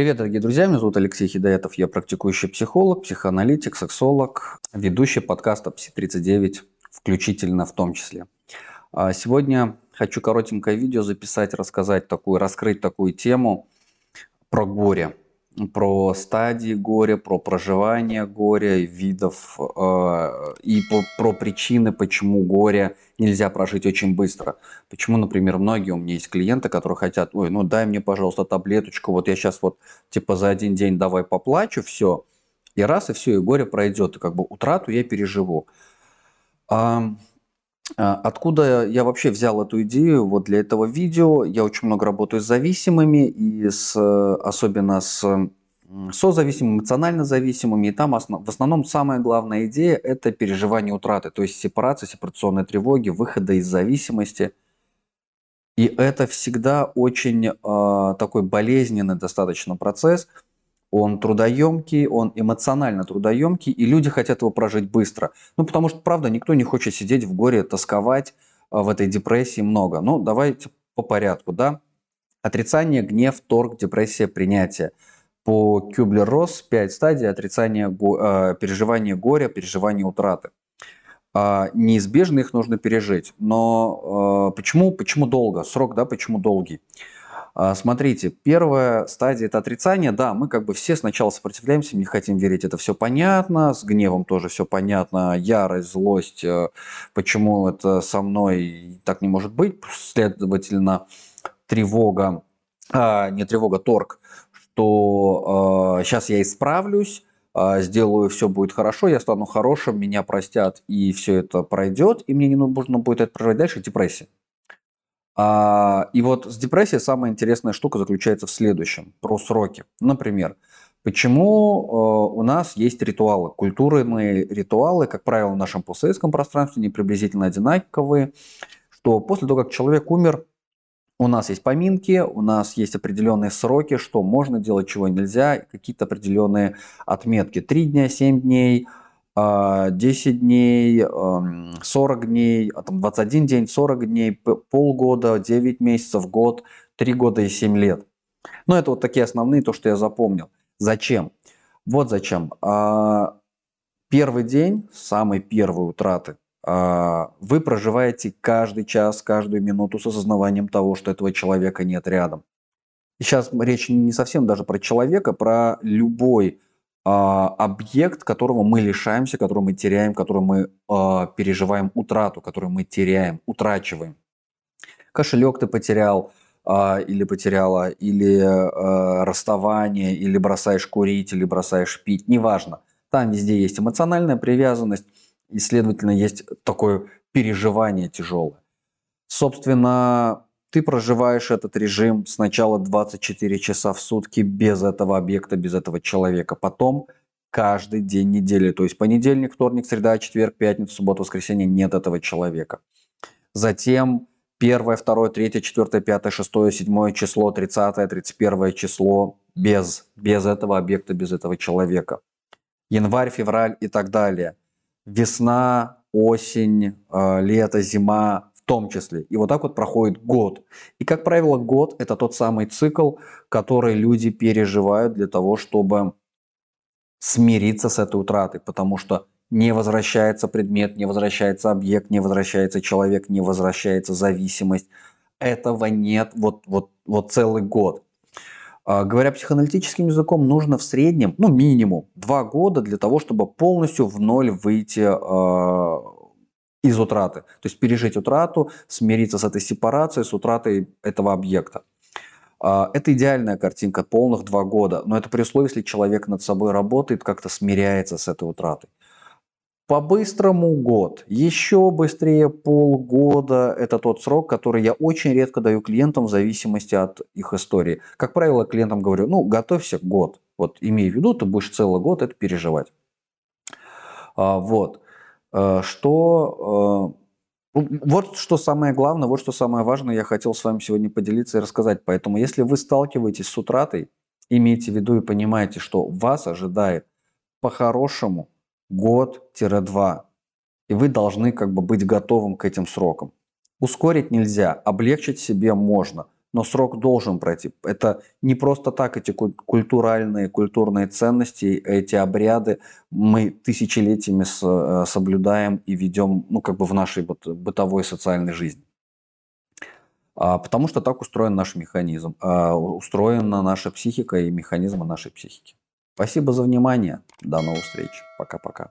Привет, дорогие друзья, меня зовут Алексей Хидаятов, я практикующий психолог, психоаналитик, сексолог, ведущий подкаста «Пси-39», включительно в том числе. А сегодня хочу коротенькое видео записать, рассказать такую, раскрыть такую тему про горе – про стадии горя, про проживание горя, видов э, и по, про причины, почему горе нельзя прожить очень быстро. Почему, например, многие у меня есть клиенты, которые хотят, ой, ну дай мне, пожалуйста, таблеточку, вот я сейчас вот типа за один день давай поплачу, все, и раз, и все, и горе пройдет, и как бы утрату я переживу. А, откуда я вообще взял эту идею вот для этого видео? Я очень много работаю с зависимыми, и с, особенно с созависимыми, эмоционально зависимыми. И там основ, в основном самая главная идея – это переживание утраты, то есть сепарация, сепарационные тревоги, выхода из зависимости. И это всегда очень э, такой болезненный достаточно процесс – он трудоемкий, он эмоционально трудоемкий, и люди хотят его прожить быстро. Ну, потому что, правда, никто не хочет сидеть в горе, тосковать, а, в этой депрессии много. Ну, давайте по порядку, да. Отрицание, гнев, торг, депрессия, принятие. По Кюблер-Росс 5 стадий отрицания, э, переживания горя, переживания утраты. Э, неизбежно их нужно пережить. Но э, почему, почему долго? Срок, да, почему долгий? А, смотрите, первая стадия – это отрицание. Да, мы как бы все сначала сопротивляемся, не хотим верить, это все понятно, с гневом тоже все понятно, ярость, злость, э, почему это со мной так не может быть, следовательно, тревога, а, не тревога, торг, что а, сейчас я исправлюсь, а, сделаю, все будет хорошо, я стану хорошим, меня простят, и все это пройдет, и мне не нужно будет это проживать дальше, депрессия. А, и вот с депрессией самая интересная штука заключается в следующем, про сроки. Например, почему э, у нас есть ритуалы, культурные ритуалы, как правило, в нашем постсоветском пространстве, не приблизительно одинаковые, что после того, как человек умер, у нас есть поминки, у нас есть определенные сроки, что можно делать, чего нельзя, какие-то определенные отметки. Три дня, семь дней – 10 а, дней, 40 дней, а там 21 день, 40 дней, полгода, 9 месяцев, год, 3 года и 7 лет. Ну, это вот такие основные, то, что я запомнил. Зачем? Вот зачем. А, первый день, самый первый утраты, вы проживаете каждый час, каждую минуту с осознаванием того, что этого человека нет рядом. И сейчас речь не совсем даже про человека, про любой а, объект, которого мы лишаемся, который мы теряем, который мы э, переживаем утрату, который мы теряем, утрачиваем. Кошелек ты потерял или потеряла, или расставание, или бросаешь курить, или бросаешь пить, неважно. Там везде есть эмоциональная привязанность, и, следовательно, есть такое переживание тяжелое. Собственно, ты проживаешь этот режим сначала 24 часа в сутки без этого объекта, без этого человека. Потом каждый день недели. То есть понедельник, вторник, среда, четверг, пятница, суббота, воскресенье нет этого человека. Затем первое, второе, третье, четвертое, пятое, шестое, седьмое число, тридцатое, тридцать первое число без, без этого объекта, без этого человека. Январь, февраль и так далее. Весна, осень, э, лето, зима, том числе. И вот так вот проходит год. И, как правило, год – это тот самый цикл, который люди переживают для того, чтобы смириться с этой утратой, потому что не возвращается предмет, не возвращается объект, не возвращается человек, не возвращается зависимость. Этого нет вот, вот, вот целый год. А, говоря психоаналитическим языком, нужно в среднем, ну минимум, два года для того, чтобы полностью в ноль выйти а, из утраты. То есть пережить утрату, смириться с этой сепарацией, с утратой этого объекта. А, это идеальная картинка, полных два года, но это при условии, если человек над собой работает, как-то смиряется с этой утратой. По-быстрому год, еще быстрее полгода – это тот срок, который я очень редко даю клиентам в зависимости от их истории. Как правило, клиентам говорю, ну, готовься год. Вот имей в виду, ты будешь целый год это переживать. А, вот. Э, что э, вот что самое главное, вот что самое важное я хотел с вами сегодня поделиться и рассказать. Поэтому, если вы сталкиваетесь с утратой, имейте в виду и понимаете, что вас ожидает по-хорошему год-два. И вы должны как бы быть готовым к этим срокам. Ускорить нельзя, облегчить себе можно, но срок должен пройти. Это не просто так эти культуральные, культурные ценности, эти обряды мы тысячелетиями э, соблюдаем и ведем, ну, как бы в нашей бытовой социальной жизни. А, потому что так устроен наш механизм, а, устроена наша психика и механизмы нашей психики. Спасибо за внимание. До новых встреч. Пока-пока.